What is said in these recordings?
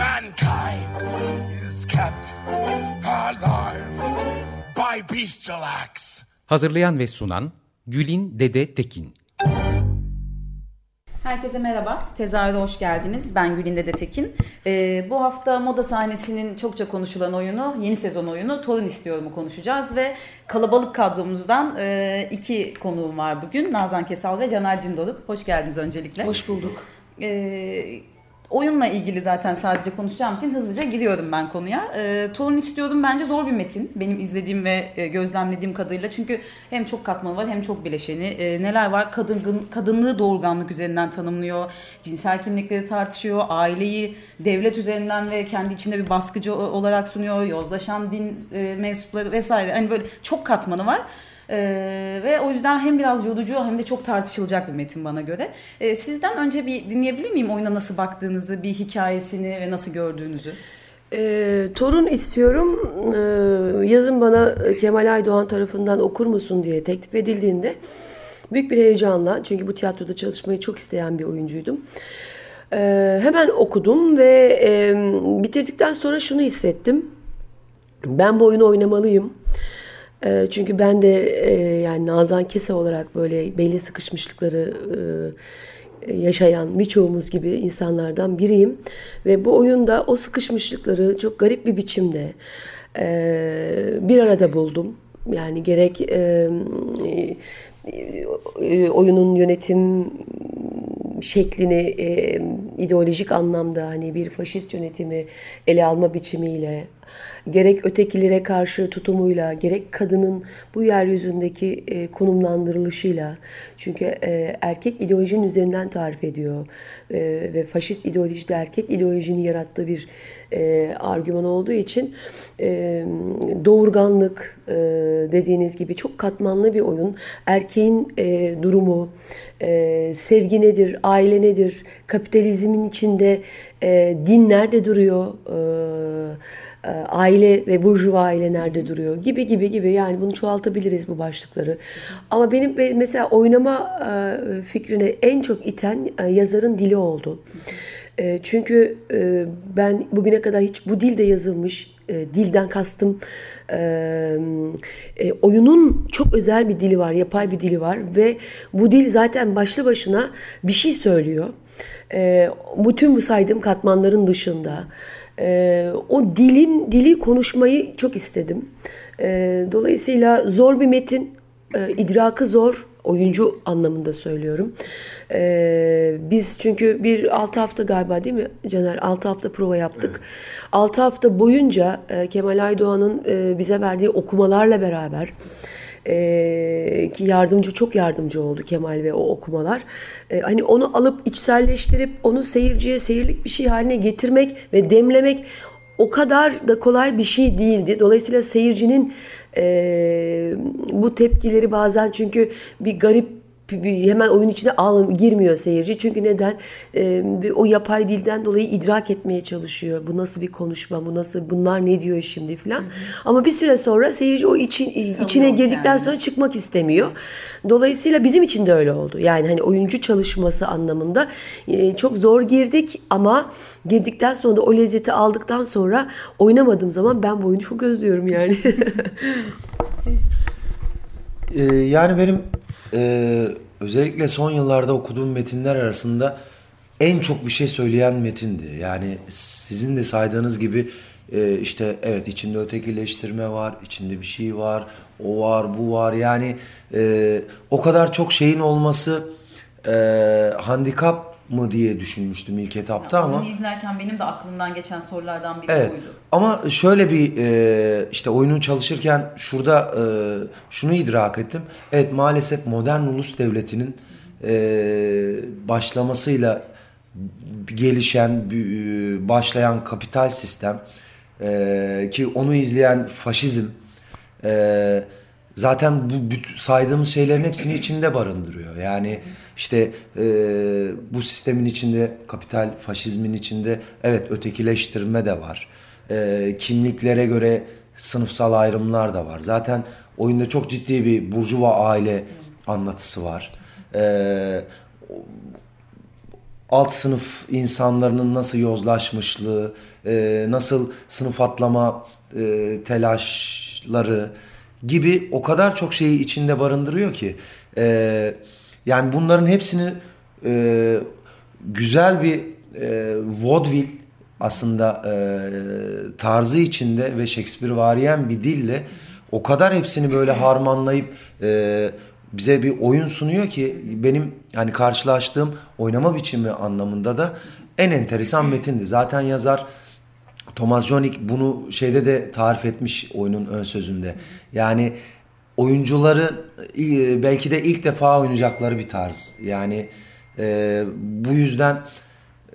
Mankind is kept alive by bestial acts. Hazırlayan ve sunan Gülin Dede Tekin. Herkese merhaba. Tezahürde hoş geldiniz. Ben Gülin Dede Tekin. Ee, bu hafta moda sahnesinin çokça konuşulan oyunu, yeni sezon oyunu Torun İstiyorum'u konuşacağız ve kalabalık kadromuzdan e, iki konuğum var bugün. Nazan Kesal ve Caner Cindoruk. Hoş geldiniz öncelikle. Hoş bulduk. Ee, oyunla ilgili zaten sadece konuşacağım için hızlıca giriyorum ben konuya. E, Torun istiyordum bence zor bir metin. Benim izlediğim ve e, gözlemlediğim kadarıyla. Çünkü hem çok katmanı var hem çok bileşeni. E, neler var? Kadın, kadınlığı doğurganlık üzerinden tanımlıyor. Cinsel kimlikleri tartışıyor. Aileyi devlet üzerinden ve kendi içinde bir baskıcı olarak sunuyor. Yozlaşan din e, mensupları vesaire. Hani böyle çok katmanı var. Ee, ve o yüzden hem biraz yorucu hem de çok tartışılacak bir metin bana göre. Ee, sizden önce bir dinleyebilir miyim oyuna nasıl baktığınızı, bir hikayesini ve nasıl gördüğünüzü? Ee, torun istiyorum. Ee, yazın bana Kemal Aydoğan tarafından okur musun diye teklif edildiğinde büyük bir heyecanla çünkü bu tiyatroda çalışmayı çok isteyen bir oyuncuydum. Ee, hemen okudum ve e, bitirdikten sonra şunu hissettim. Ben bu oyunu oynamalıyım. E, çünkü ben de e, yani Nazan Kese olarak böyle belli sıkışmışlıkları e, yaşayan birçoğumuz gibi insanlardan biriyim. Ve bu oyunda o sıkışmışlıkları çok garip bir biçimde e, bir arada buldum. Yani gerek oyunun yönetim şeklini e, ideolojik anlamda hani bir faşist yönetimi ele alma biçimiyle gerek ötekilere karşı tutumuyla, gerek kadının bu yeryüzündeki e, konumlandırılışıyla, çünkü e, erkek ideolojinin üzerinden tarif ediyor e, ve faşist ideoloji de erkek ideolojinin yarattığı bir e, argüman olduğu için e, doğurganlık e, dediğiniz gibi çok katmanlı bir oyun. Erkeğin e, durumu, e, sevgi nedir, aile nedir, kapitalizmin içinde e, din nerede duruyor, e, aile ve burjuva aile nerede duruyor gibi gibi gibi yani bunu çoğaltabiliriz bu başlıkları. Ama benim mesela oynama e, fikrine en çok iten e, yazarın dili oldu. Çünkü ben bugüne kadar hiç bu dilde yazılmış, dilden kastım oyunun çok özel bir dili var, yapay bir dili var ve bu dil zaten başlı başına bir şey söylüyor. Bütün bu saydığım katmanların dışında e, o dilin dili konuşmayı çok istedim. E, dolayısıyla zor bir metin, e, idrakı zor, oyuncu anlamında söylüyorum. Ee, biz çünkü bir 6 hafta galiba değil mi Caner? 6 hafta prova yaptık. Evet. 6 hafta boyunca e, Kemal Aydoğan'ın e, bize verdiği okumalarla beraber e, ki yardımcı çok yardımcı oldu Kemal ve o okumalar. E, hani onu alıp içselleştirip onu seyirciye seyirlik bir şey haline getirmek ve demlemek o kadar da kolay bir şey değildi. Dolayısıyla seyircinin e, bu tepkileri bazen çünkü bir garip hemen oyun içine al, girmiyor seyirci. Çünkü neden? E, o yapay dilden dolayı idrak etmeye çalışıyor. Bu nasıl bir konuşma, bu nasıl, bunlar ne diyor şimdi filan. Ama bir süre sonra seyirci o için içine girdikten yani. sonra çıkmak istemiyor. Dolayısıyla bizim için de öyle oldu. Yani hani oyuncu çalışması anlamında e, çok zor girdik ama girdikten sonra da o lezzeti aldıktan sonra oynamadığım zaman ben bu oyunu çok özlüyorum yani. Siz ee, yani benim e, özellikle son yıllarda okuduğum metinler arasında en çok bir şey söyleyen metindi. Yani sizin de saydığınız gibi e, işte evet içinde ötekileştirme var, içinde bir şey var, o var, bu var. Yani e, o kadar çok şeyin olması e, handikap mı diye düşünmüştüm ilk etapta yani ama. Oyunu izlerken benim de aklımdan geçen sorulardan biri evet. buydu. Ama şöyle bir e, işte oyunu çalışırken şurada e, şunu idrak ettim. Evet maalesef modern ulus devletinin e, başlamasıyla gelişen, bü- başlayan kapital sistem e, ki onu izleyen faşizm e, zaten bu saydığımız şeylerin hepsini içinde barındırıyor. Yani işte e, bu sistemin içinde kapital faşizmin içinde evet ötekileştirme de var. E, kimliklere göre sınıfsal ayrımlar da var. Zaten oyunda çok ciddi bir burjuva aile anlatısı var. E, alt sınıf insanların nasıl yozlaşmışlığı, e, nasıl sınıf atlama e, telaşları gibi o kadar çok şeyi içinde barındırıyor ki. E, yani bunların hepsini e, güzel bir e, vaudeville aslında e, tarzı içinde ve Shakespeare variyen bir dille o kadar hepsini böyle harmanlayıp e, bize bir oyun sunuyor ki benim yani karşılaştığım oynama biçimi anlamında da en enteresan metindi. Zaten yazar Thomas Jonik bunu şeyde de tarif etmiş oyunun ön sözünde. Yani oyuncuları e, belki de ilk defa oynayacakları bir tarz. Yani e, bu yüzden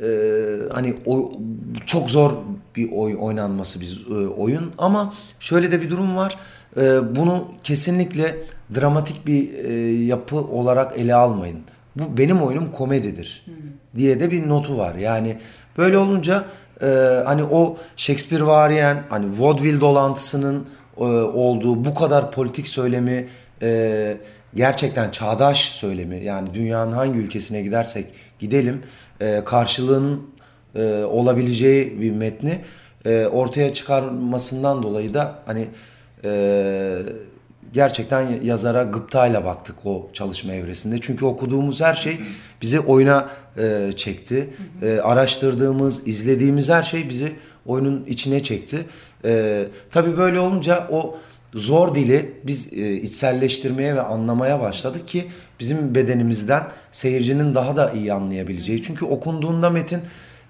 e, hani o, çok zor bir oy, oynanması bir e, oyun ama şöyle de bir durum var. E, bunu kesinlikle dramatik bir e, yapı olarak ele almayın. Bu benim oyunum komedidir diye de bir notu var. Yani böyle olunca e, hani o Shakespeare variyen hani vaudeville dolantısının e, olduğu bu kadar politik söylemi e, gerçekten çağdaş söylemi yani dünyanın hangi ülkesine gidersek gidelim e, karşılığının olabileceği bir metni ortaya çıkarmasından dolayı da hani gerçekten yazara gıptayla baktık o çalışma evresinde. Çünkü okuduğumuz her şey bizi oyuna e, çekti. E, araştırdığımız, izlediğimiz her şey bizi oyunun içine çekti. E, tabii böyle olunca o zor dili biz e, içselleştirmeye ve anlamaya başladık ki bizim bedenimizden seyircinin daha da iyi anlayabileceği. Çünkü okunduğunda metin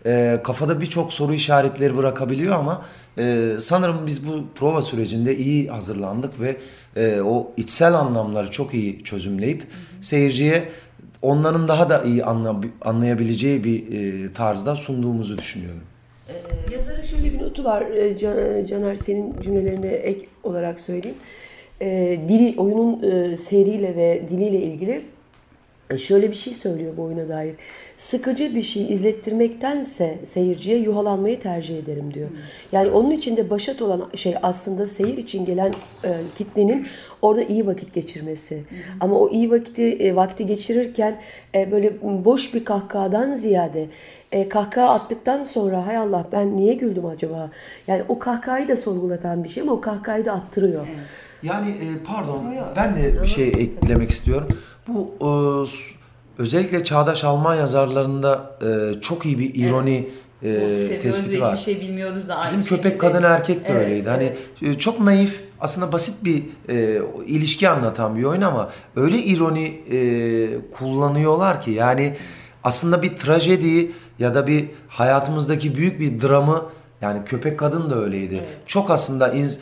e, kafada birçok soru işaretleri bırakabiliyor ama e, sanırım biz bu prova sürecinde iyi hazırlandık ve e, o içsel anlamları çok iyi çözümleyip seyirciye onların daha da iyi anla, anlayabileceği bir e, tarzda sunduğumuzu düşünüyorum. Yazarın şöyle bir notu var e, Can- Caner senin cümlelerine ek olarak söyleyeyim. E, dili oyunun e, seriyle ve diliyle ilgili şöyle bir şey söylüyor bu oyuna dair. Sıkıcı bir şey izlettirmektense seyirciye yuhalanmayı tercih ederim diyor. Yani onun içinde başat olan şey aslında seyir için gelen e, kitlenin orada iyi vakit geçirmesi. Ama o iyi vakti e, vakti geçirirken e, böyle boş bir kahkahadan ziyade e, kahkaha attıktan sonra hay Allah ben niye güldüm acaba? Yani o kahkahayı da sorgulatan bir şey ama o kahkahayı da attırıyor. Yani e, pardon ben de bir şey eklemek istiyorum. Bu e, özellikle çağdaş Alman yazarlarında e, çok iyi bir ironi e, Seviyoruz ve tespiti var. hiçbir şey bilmiyoruz da aynı Bizim şekilde. köpek kadın erkek de Evet, öyleydi. Hani evet. e, çok naif aslında basit bir e, ilişki anlatan bir oyun ama öyle ironi e, kullanıyorlar ki yani aslında bir trajedi ya da bir hayatımızdaki büyük bir dramı yani köpek kadın da öyleydi. Çok aslında ins-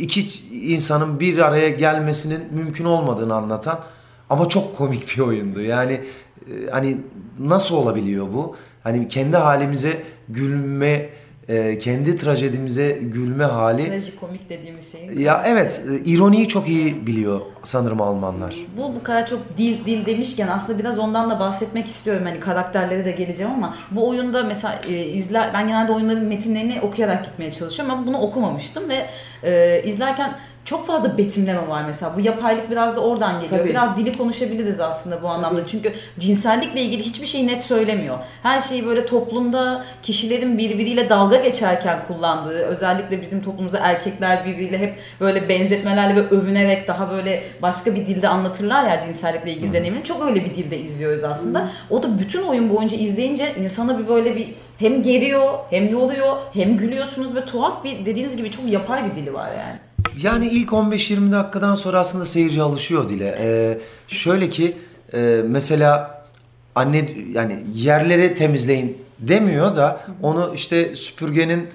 iki insanın bir araya gelmesinin mümkün olmadığını anlatan ama çok komik bir oyundu. Yani e, hani nasıl olabiliyor bu? Hani kendi halimize gülme, e, kendi trajedimize gülme hali. Trajikomik dediğimiz şey. Ya evet, e, ironiyi çok iyi biliyor sanırım Almanlar. Bu bu kadar çok dil dil demişken aslında biraz ondan da bahsetmek istiyorum. Hani karakterlere de geleceğim ama bu oyunda mesela e, izler ben genelde oyunların metinlerini okuyarak gitmeye çalışıyorum ama bunu okumamıştım ve e, izlerken çok fazla betimleme var mesela. Bu yapaylık biraz da oradan geliyor. Tabii. Biraz dili konuşabiliriz aslında bu anlamda. Çünkü cinsellikle ilgili hiçbir şeyi net söylemiyor. Her şeyi böyle toplumda kişilerin birbiriyle dalga geçerken kullandığı, özellikle bizim toplumumuzda erkekler birbiriyle hep böyle benzetmelerle ve övünerek daha böyle başka bir dilde anlatırlar ya cinsellikle ilgili deneyimini. Çok öyle bir dilde izliyoruz aslında. O da bütün oyun boyunca izleyince insana bir böyle bir hem geriyor, hem yoruyor, hem gülüyorsunuz ve tuhaf bir dediğiniz gibi çok yapay bir dili var yani. Yani ilk 15-20 dakikadan sonra aslında seyirci alışıyor dile. Ee, şöyle ki e, mesela anne yani yerleri temizleyin demiyor da onu işte süpürgenin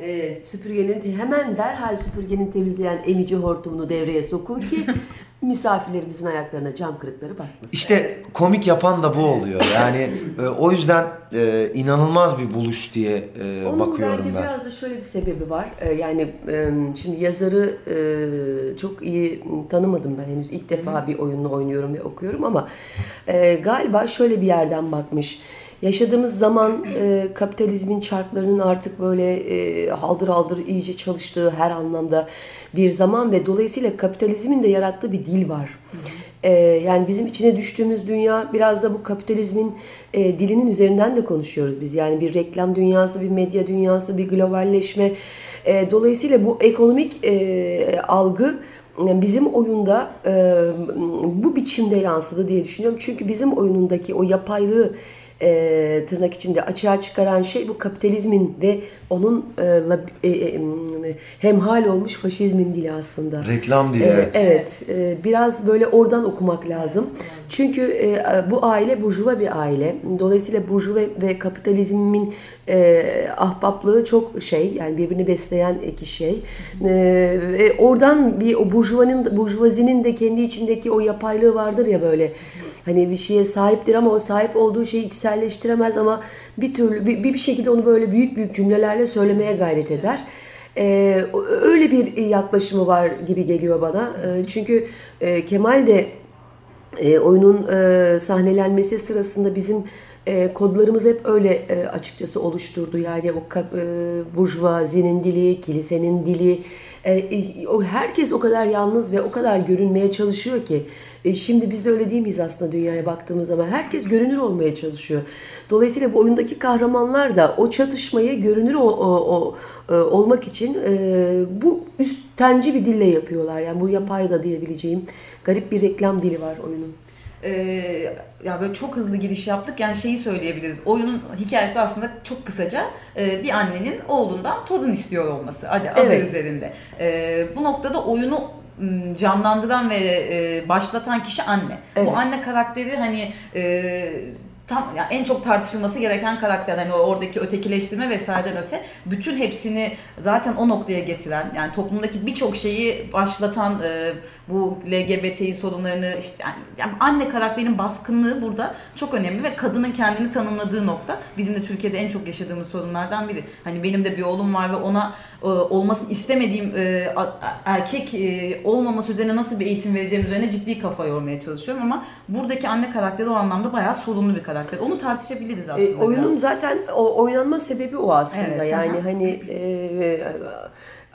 e, süpürgenin hemen derhal süpürgenin temizleyen emici hortumunu devreye sokun ki misafirlerimizin ayaklarına cam kırıkları bakmasın. İşte komik yapan da bu oluyor. Yani e, o yüzden e, inanılmaz bir buluş diye e, Onun bakıyorum bence ben. biraz da şöyle bir sebebi var. Ee, yani e, şimdi yazarı e, çok iyi tanımadım ben henüz. İlk defa bir oyununu oynuyorum ve okuyorum ama e, galiba şöyle bir yerden bakmış. Yaşadığımız zaman e, kapitalizmin çarklarının artık böyle e, haldır haldır iyice çalıştığı her anlamda bir zaman ve dolayısıyla kapitalizmin de yarattığı bir dil var. E, yani bizim içine düştüğümüz dünya biraz da bu kapitalizmin e, dilinin üzerinden de konuşuyoruz biz. Yani bir reklam dünyası, bir medya dünyası, bir globalleşme. E, dolayısıyla bu ekonomik e, algı bizim oyunda e, bu biçimde yansıdı diye düşünüyorum. Çünkü bizim oyunundaki o yapaylığı e, tırnak içinde açığa çıkaran şey bu kapitalizmin ve onun e, e, e, hemhal olmuş faşizmin dili aslında. Reklam dili, E, evet. evet. e, biraz böyle oradan okumak lazım. Çünkü e, bu aile burjuva bir aile. Dolayısıyla burjuva ve kapitalizmin ahbaplığı çok şey yani birbirini besleyen iki şey. Ve oradan bir o burjuvanın burjuvazinin de kendi içindeki o yapaylığı vardır ya böyle. Hani bir şeye sahiptir ama o sahip olduğu şeyi içselleştiremez ama bir türlü bir, bir şekilde onu böyle büyük büyük cümlelerle söylemeye gayret eder. Ee, öyle bir yaklaşımı var gibi geliyor bana. Ee, çünkü e, Kemal de e, oyunun e, sahnelenmesi sırasında bizim e, kodlarımız hep öyle e, açıkçası oluşturdu. Yani o e, burjuvazinin dili, kilisenin dili, e, o herkes o kadar yalnız ve o kadar görünmeye çalışıyor ki. E, şimdi biz de öyle değil miyiz aslında dünyaya baktığımız zaman? Herkes görünür olmaya çalışıyor. Dolayısıyla bu oyundaki kahramanlar da o çatışmayı görünür o, o- o- e, olmak için e, bu üstenci bir dille yapıyorlar. Yani bu yapay da diyebileceğim garip bir reklam dili var oyunun. Ee, ya böyle çok hızlı giriş yaptık. Yani şeyi söyleyebiliriz. Oyunun hikayesi aslında çok kısaca e, bir annenin oğlundan torun istiyor olması adı, adı Evet. üzerinde. Ee, bu noktada oyunu canlandıran ve e, başlatan kişi anne. Evet. Bu anne karakteri hani e, tam ya en çok tartışılması gereken karakter hani oradaki ötekileştirme vesaireden öte bütün hepsini zaten o noktaya getiren yani toplumdaki birçok şeyi başlatan e, bu LGBTİ sorunlarını işte yani, anne karakterinin baskınlığı burada çok önemli ve kadının kendini tanımladığı nokta bizim de Türkiye'de en çok yaşadığımız sorunlardan biri. Hani benim de bir oğlum var ve ona e, olmasını istemediğim e, erkek e, olmaması üzerine nasıl bir eğitim vereceğim üzerine ciddi kafa yormaya çalışıyorum ama buradaki anne karakteri o anlamda bayağı sorunlu bir karakter. Onu tartışabiliriz aslında. E, oyunun biraz. zaten o oynanma sebebi o aslında. Evet, yani aha. hani e,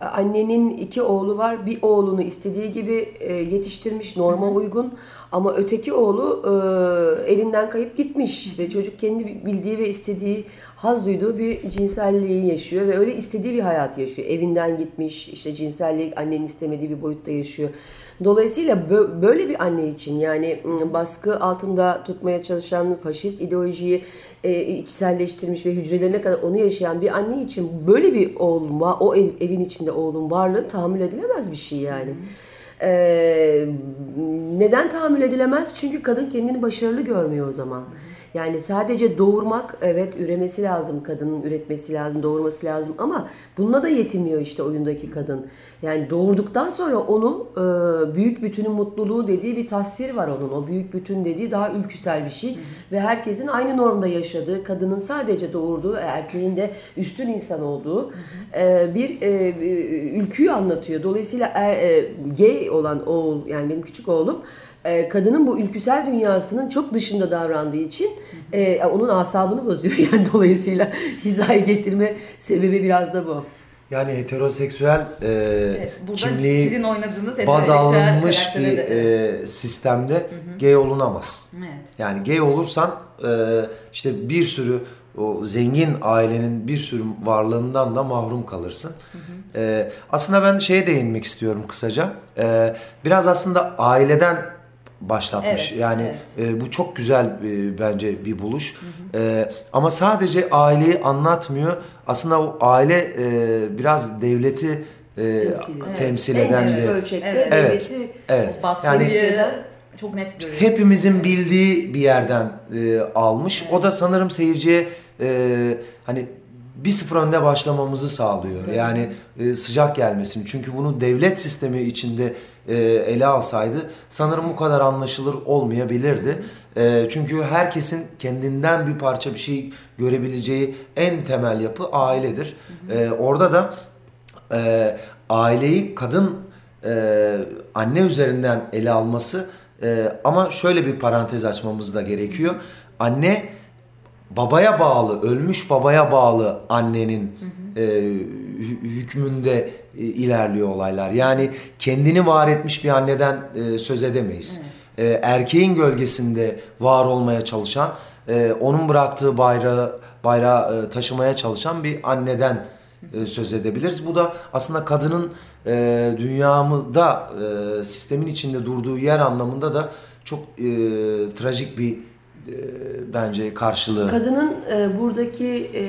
annenin iki oğlu var. Bir oğlunu istediği gibi e, yetiştirmiş, norma uygun. Ama öteki oğlu e, elinden kayıp gitmiş ve çocuk kendi bildiği ve istediği, haz duyduğu bir cinselliği yaşıyor ve öyle istediği bir hayat yaşıyor. Evinden gitmiş, işte cinselliği annenin istemediği bir boyutta yaşıyor. Dolayısıyla bö- böyle bir anne için yani baskı altında tutmaya çalışan faşist ideolojiyi e, içselleştirmiş ve hücrelerine kadar onu yaşayan bir anne için böyle bir oğlum var, o ev- evin içinde oğlum varlığı tahammül edilemez bir şey yani. Ee, neden tahammül edilemez? Çünkü kadın kendini başarılı görmüyor o zaman. Yani sadece doğurmak, evet üremesi lazım, kadının üretmesi lazım, doğurması lazım ama bununla da yetinmiyor işte oyundaki kadın. Yani doğurduktan sonra onu e, büyük bütünün mutluluğu dediği bir tasvir var onun. O büyük bütün dediği daha ülküsel bir şey ve herkesin aynı normda yaşadığı, kadının sadece doğurduğu, erkeğin de üstün insan olduğu e, bir e, ülküyü anlatıyor. Dolayısıyla er, e, gay olan oğul yani benim küçük oğlum e, kadının bu ülküsel dünyasının çok dışında davrandığı için e, onun asabını bozuyor. Yani dolayısıyla hizaya getirme sebebi biraz da bu. Yani heteroseksüel e, Evet, kimliği sizin oynadığınız baz heteroseksüel alınmış bir de- e, sistemde gay olunamaz. Evet. Yani gay olursan e, işte bir sürü o zengin ailenin bir sürü varlığından da mahrum kalırsın. E, aslında ben şeye değinmek istiyorum kısaca. E, biraz aslında aileden başlatmış. Evet, yani evet. e, bu çok güzel e, bence bir buluş. E, ama sadece aileyi anlatmıyor. Aslında o aile e, biraz devleti e, temsil En eden de. ölçekte Evet. devleti Evet. Yani çok net görüyorum. hepimizin bildiği bir yerden e, almış. O da sanırım seyirciye e, hani bir sıfır önde başlamamızı sağlıyor. Yani e, sıcak gelmesini. Çünkü bunu devlet sistemi içinde e, ele alsaydı sanırım bu kadar anlaşılır olmayabilirdi. E, çünkü herkesin kendinden bir parça bir şey görebileceği en temel yapı ailedir. E, orada da aileyi kadın anne üzerinden ele alması ama şöyle bir parantez açmamız da gerekiyor. Anne babaya bağlı, ölmüş babaya bağlı annenin e, hü- hükmünde e, ilerliyor olaylar. Yani kendini var etmiş bir anneden e, söz edemeyiz. E, erkeğin gölgesinde var olmaya çalışan, e, onun bıraktığı bayrağı bayrağı e, taşımaya çalışan bir anneden e, söz edebiliriz. Bu da aslında kadının e, dünyamda e, sistemin içinde durduğu yer anlamında da çok e, trajik bir e, bence karşılığı. Kadının e, buradaki e,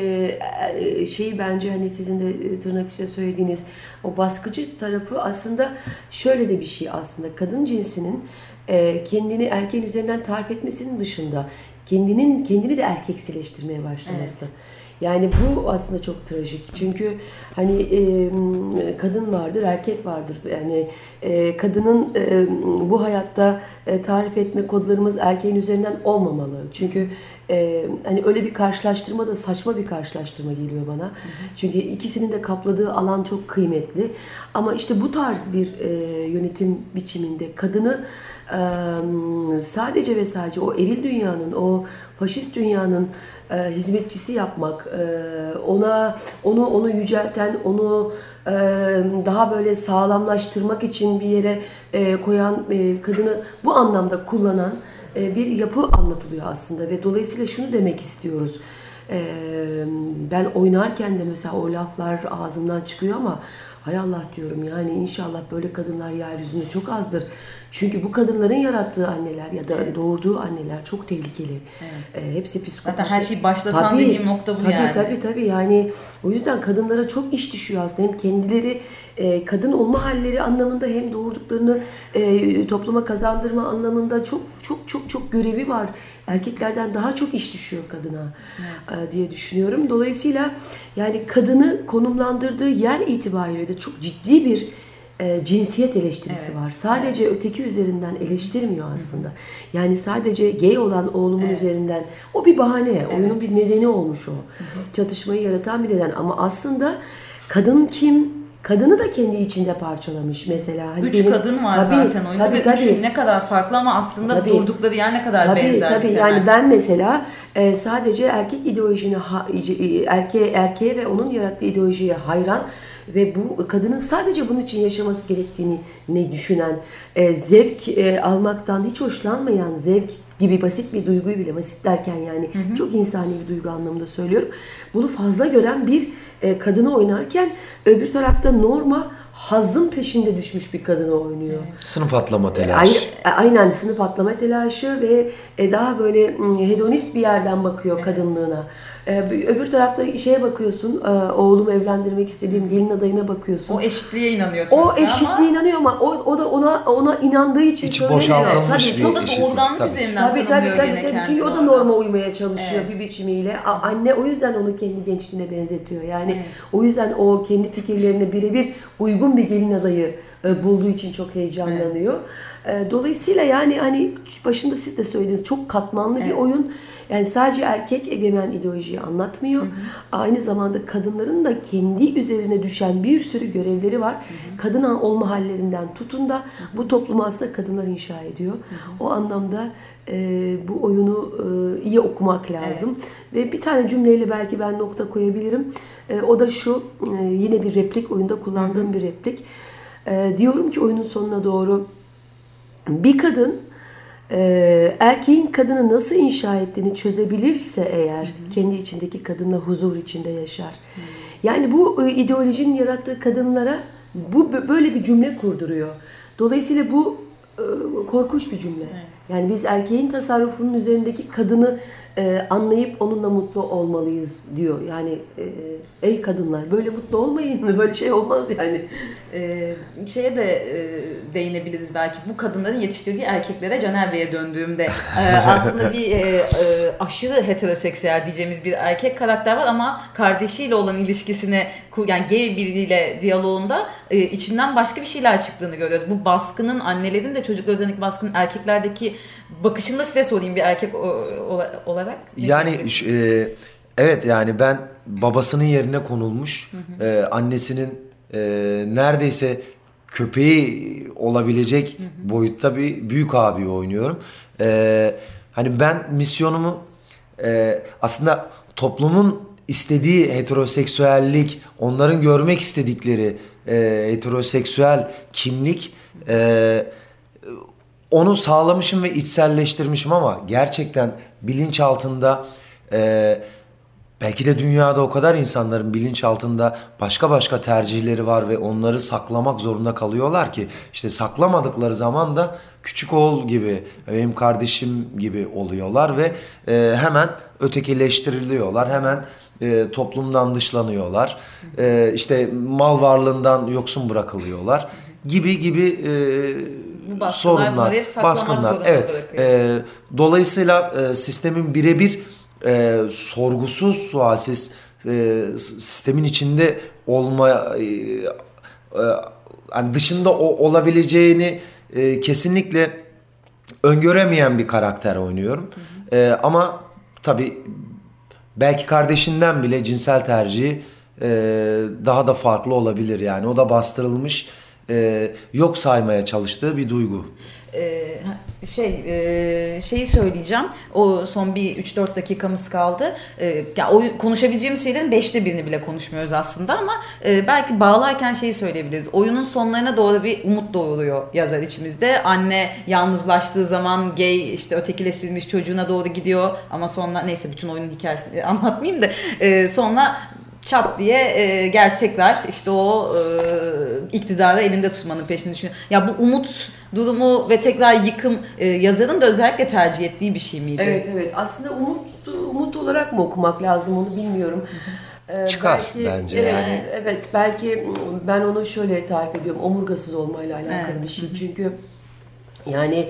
e, şeyi bence hani sizin de e, tırnak içinde söylediğiniz o baskıcı tarafı aslında şöyle de bir şey aslında kadın cinsinin e, kendini erkeğin üzerinden tarif etmesinin dışında kendinin kendini de erkeksileştirmeye başlaması. Yani bu aslında çok trajik. Çünkü hani e, kadın vardır, erkek vardır. Yani e, kadının e, bu hayatta e, tarif etme kodlarımız erkeğin üzerinden olmamalı. Çünkü e, hani öyle bir karşılaştırma da saçma bir karşılaştırma geliyor bana. Çünkü ikisinin de kapladığı alan çok kıymetli. Ama işte bu tarz bir e, yönetim biçiminde kadını sadece ve sadece o eril dünyanın, o faşist dünyanın hizmetçisi yapmak, ona onu onu yücelten, onu daha böyle sağlamlaştırmak için bir yere koyan kadını bu anlamda kullanan bir yapı anlatılıyor aslında ve dolayısıyla şunu demek istiyoruz. Ben oynarken de mesela o laflar ağzımdan çıkıyor ama hay Allah diyorum yani inşallah böyle kadınlar yeryüzünde çok azdır. Çünkü bu kadınların yarattığı anneler ya da doğurduğu anneler çok tehlikeli. E, hepsi psikopat. Zaten her şeyi başlatan dediğim nokta bu tabii, yani. Tabii tabii yani o yüzden kadınlara çok iş düşüyor aslında. Hem kendileri e, kadın olma halleri anlamında hem doğurduklarını e, topluma kazandırma anlamında çok çok çok çok görevi var. Erkeklerden daha çok iş düşüyor kadına e, diye düşünüyorum. Dolayısıyla yani kadını konumlandırdığı yer itibariyle de çok ciddi bir e, cinsiyet eleştirisi var. Sadece öteki üzerinden eleştirmiyor aslında. Yani sadece gay olan oğlumun üzerinden o bir bahane. Oyunun bir nedeni olmuş o. Çatışmayı yaratan bir neden ama aslında kadın kim? Kadını da kendi içinde parçalamış mesela. Hani Üç benim- kadın var Tabii, zaten oyunda tabii, ve tabii. üçü ne kadar farklı ama aslında Tabii. durdukları yer ne kadar Tabii benzer. tabii temel. yani ben mesela e, sadece erkek ideolojine ha, erkeğe erkeğe ve onun yarattığı ideolojiye hayran ve bu kadının sadece bunun için yaşaması gerektiğini ne düşünen e, zevk e, almaktan hiç hoşlanmayan zevk gibi basit bir duyguyu bile basit derken yani çok insani bir duygu anlamında söylüyorum. Bunu fazla gören bir e, kadını oynarken öbür tarafta norma hazın peşinde düşmüş bir kadını oynuyor. Sınıf atlama Ay- telaşı. Aynen sınıf atlama telaşı ve e, daha böyle hedonist bir yerden bakıyor kadınlığına. E, bir- Öbür tarafta şeye bakıyorsun, e, oğlumu evlendirmek istediğim gelin adayına bakıyorsun. O eşitliğe inanıyorsun O eşitliğe ama inanıyor ama o, o da ona ona inandığı için İçi söylemiyor. boşaltılmış Tabii, bir o da doğurganlık tabii. üzerinden Tabii tabii tanımlıyor tabii, tabii. Çünkü o da norma uymaya çalışıyor Evet. bir biçimiyle. Anne o yüzden onu kendi gençliğine benzetiyor. Yani o yüzden o kendi fikirlerine birebir uygun bir gelin adayı e, bulduğu için çok heyecanlanıyor. E, Dolayısıyla yani hani başında siz de söylediniz çok katmanlı bir oyun. Yani sadece erkek egemen ideolojiyi anlatmıyor. Aynı zamanda kadınların da kendi üzerine düşen bir sürü görevleri var. Kadın olma hallerinden tutun da bu toplumu aslında kadınlar inşa ediyor. O anlamda e, bu oyunu e, iyi okumak lazım. Ve bir tane cümleyle belki ben nokta koyabilirim. E, o da şu, e, yine bir replik, oyunda kullandığım bir replik. E, diyorum ki oyunun sonuna doğru bir kadın e, erkeğin kadını nasıl inşa ettiğini çözebilirse eğer kendi içindeki kadınla huzur içinde yaşar. Yani bu e, ideolojinin yarattığı kadınlara bu bö- böyle bir cümle kurduruyor. Dolayısıyla bu e, korkunç bir cümle. Yani biz erkeğin tasarrufunun üzerindeki kadını e, anlayıp onunla mutlu olmalıyız diyor. Yani e, ey kadınlar böyle mutlu olmayın? Böyle şey olmaz yani. Ee, şeye de e, değinebiliriz belki bu kadınların yetiştirdiği erkeklere Caner Bey'e döndüğümde e, aslında bir e, e, aşırı heteroseksüel diyeceğimiz bir erkek karakter var ama kardeşiyle olan ilişkisine kur- yani gay biriyle diyaloğunda e, içinden başka bir şeyler çıktığını görüyoruz. Bu baskının annelerin de çocuklar üzerindeki baskının erkeklerdeki bakışını da size sorayım bir erkek o- ola- olarak. Yani e, evet yani ben babasının yerine konulmuş e, annesinin e, neredeyse köpeği olabilecek boyutta bir büyük abi oynuyorum. E, hani ben misyonumu e, aslında toplumun istediği heteroseksüellik, onların görmek istedikleri e, heteroseksüel kimlik e, onu sağlamışım ve içselleştirmişim ama gerçekten bilinç altında e, belki de dünyada o kadar insanların bilinç altında başka başka tercihleri var ve onları saklamak zorunda kalıyorlar ki işte saklamadıkları zaman da küçük oğul gibi benim kardeşim gibi oluyorlar ve e, hemen ötekileştiriliyorlar hemen e, toplumdan dışlanıyorlar e, işte mal varlığından yoksun bırakılıyorlar gibi gibi e, Bu baskılar bunları hep saklamak zorunda bırakıyor. e, dolayısıyla e, sistemin birebir e, sorgusuz sualsiz e, sistemin içinde olma e, e, hani dışında o, olabileceğini e, kesinlikle öngöremeyen bir karakter oynuyorum. E, ama tabii belki kardeşinden bile cinsel tercihi e, daha da farklı olabilir yani o da bastırılmış e, yok saymaya çalıştığı bir duygu. Ee, şey e, şeyi söyleyeceğim. O son bir 3-4 dakikamız kaldı. Ee, ya o konuşabileceğimiz şeylerin beşte birini bile konuşmuyoruz aslında ama e, belki bağlarken şeyi söyleyebiliriz. Oyunun sonlarına doğru bir umut doğuruyor yazar içimizde. Anne yalnızlaştığı zaman gay işte ötekileştirilmiş çocuğuna doğru gidiyor ama sonra neyse bütün oyunun hikayesini anlatmayayım da e, sonra çat diye e, gerçekler işte o e, iktidarı elinde tutmanın peşini düşünüyor. Ya bu umut durumu ve tekrar yıkım e, yazarın da özellikle tercih ettiği bir şey miydi? Evet evet. Aslında umut umut olarak mı okumak lazım onu bilmiyorum. Ee, Çıkar bence evet, yani. Evet belki ben onu şöyle tarif ediyorum. Omurgasız olmayla alakalı Evet. bir şey. Çünkü yani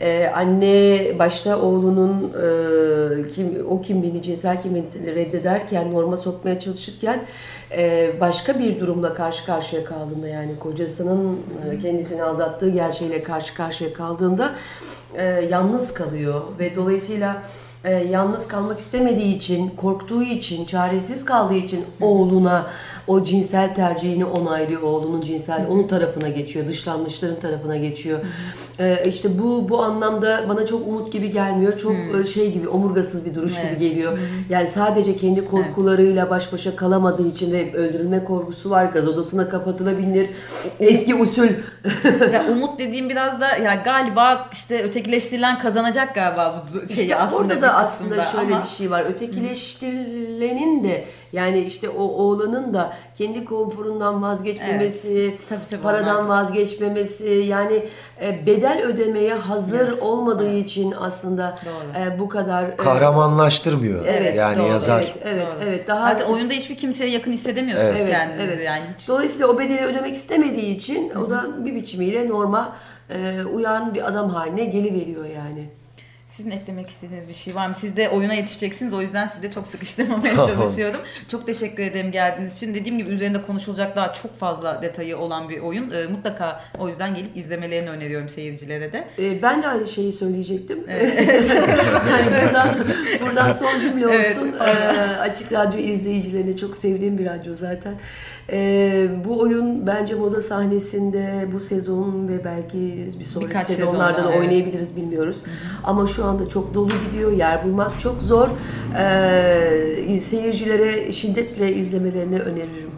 e, anne başta oğlunun e, kim o kimliğini cinsel kimliğini reddederken norma sokmaya çalışırken e, başka bir durumla karşı karşıya kaldığında yani kocasının e, kendisini aldattığı gerçeğiyle karşı karşıya kaldığında e, yalnız kalıyor. Ve dolayısıyla e, yalnız kalmak istemediği için, korktuğu için, çaresiz kaldığı için oğluna o cinsel tercihini onaylıyor. Oğlunun cinsel, onun tarafına geçiyor. Dışlanmışların tarafına geçiyor. E, işte bu bu anlamda bana çok umut gibi gelmiyor. Çok e, şey gibi, omurgasız bir duruş Evet. gibi geliyor. Yani sadece kendi korkularıyla baş başa kalamadığı için ve öldürülme korkusu var. Gaz odasına kapatılabilir. Eski usul ya umut dediğim biraz da ya galiba işte ötekileştirilen kazanacak galiba bu şeyi İşte aslında orada bir da aslında kısımda şöyle ama bir şey var. Ötekileştirilenin de yani işte o oğlanın da kendi konforundan vazgeçmemesi, Evet. Tabii, tabii, paradan onlar da. vazgeçmemesi yani e, bedel ödemeye hazır Yes. olmadığı için aslında Doğru. e, bu kadar e, Kahramanlaştırmıyor Evet, yani doğru. yazar. Evet, evet, Doğru. evet. Daha Zaten oyunda hiçbir kimseye yakın hissedemiyorsunuz Evet, kendinizi evet. yani hiç. Dolayısıyla o bedeli ödemek istemediği için o da bir biçimiyle norma e, uyan bir adam haline geliveriyor yani. Sizin eklemek istediğiniz bir şey var mı? Siz de oyuna yetişeceksiniz. O yüzden sizi de çok sıkıştırmamaya çalışıyorum. Çok teşekkür ederim geldiğiniz için. Dediğim gibi üzerinde konuşulacak daha çok fazla detayı olan bir oyun. Ee, mutlaka o yüzden gelip izlemelerini öneriyorum seyircilere de. E, ben de aynı şeyi söyleyecektim. yani buradan, buradan son cümle Evet, olsun. E, açık radyo izleyicilerine çok sevdiğim bir radyo zaten. E, bu oyun bence moda sahnesinde bu sezon ve belki bir sonraki Birkaç sezonlarda sezonda, da evet. oynayabiliriz bilmiyoruz. Ama şu anda çok dolu gidiyor. Yer bulmak çok zor. E, seyircilere şiddetle izlemelerini öneririm.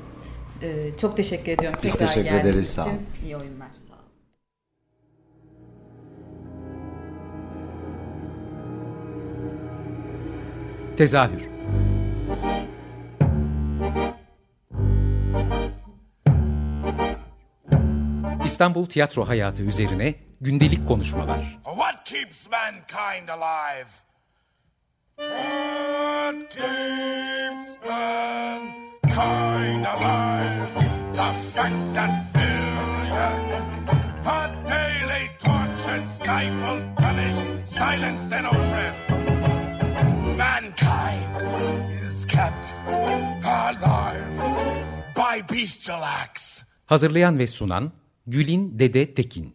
Ee, çok teşekkür ediyorum. Biz Tekrar teşekkür ederiz, sağ olun. İyi oyunlar. Sağ olun. Tezahür İstanbul tiyatro hayatı üzerine gündelik konuşmalar. What keeps mankind alive? What keeps mankind alive? The fact that billions are daily tortured, stifled, punished, silenced, and oppressed. Mankind is kept alive by bestial acts. Hazırlayan ve sunan Gülin Dede Tekin.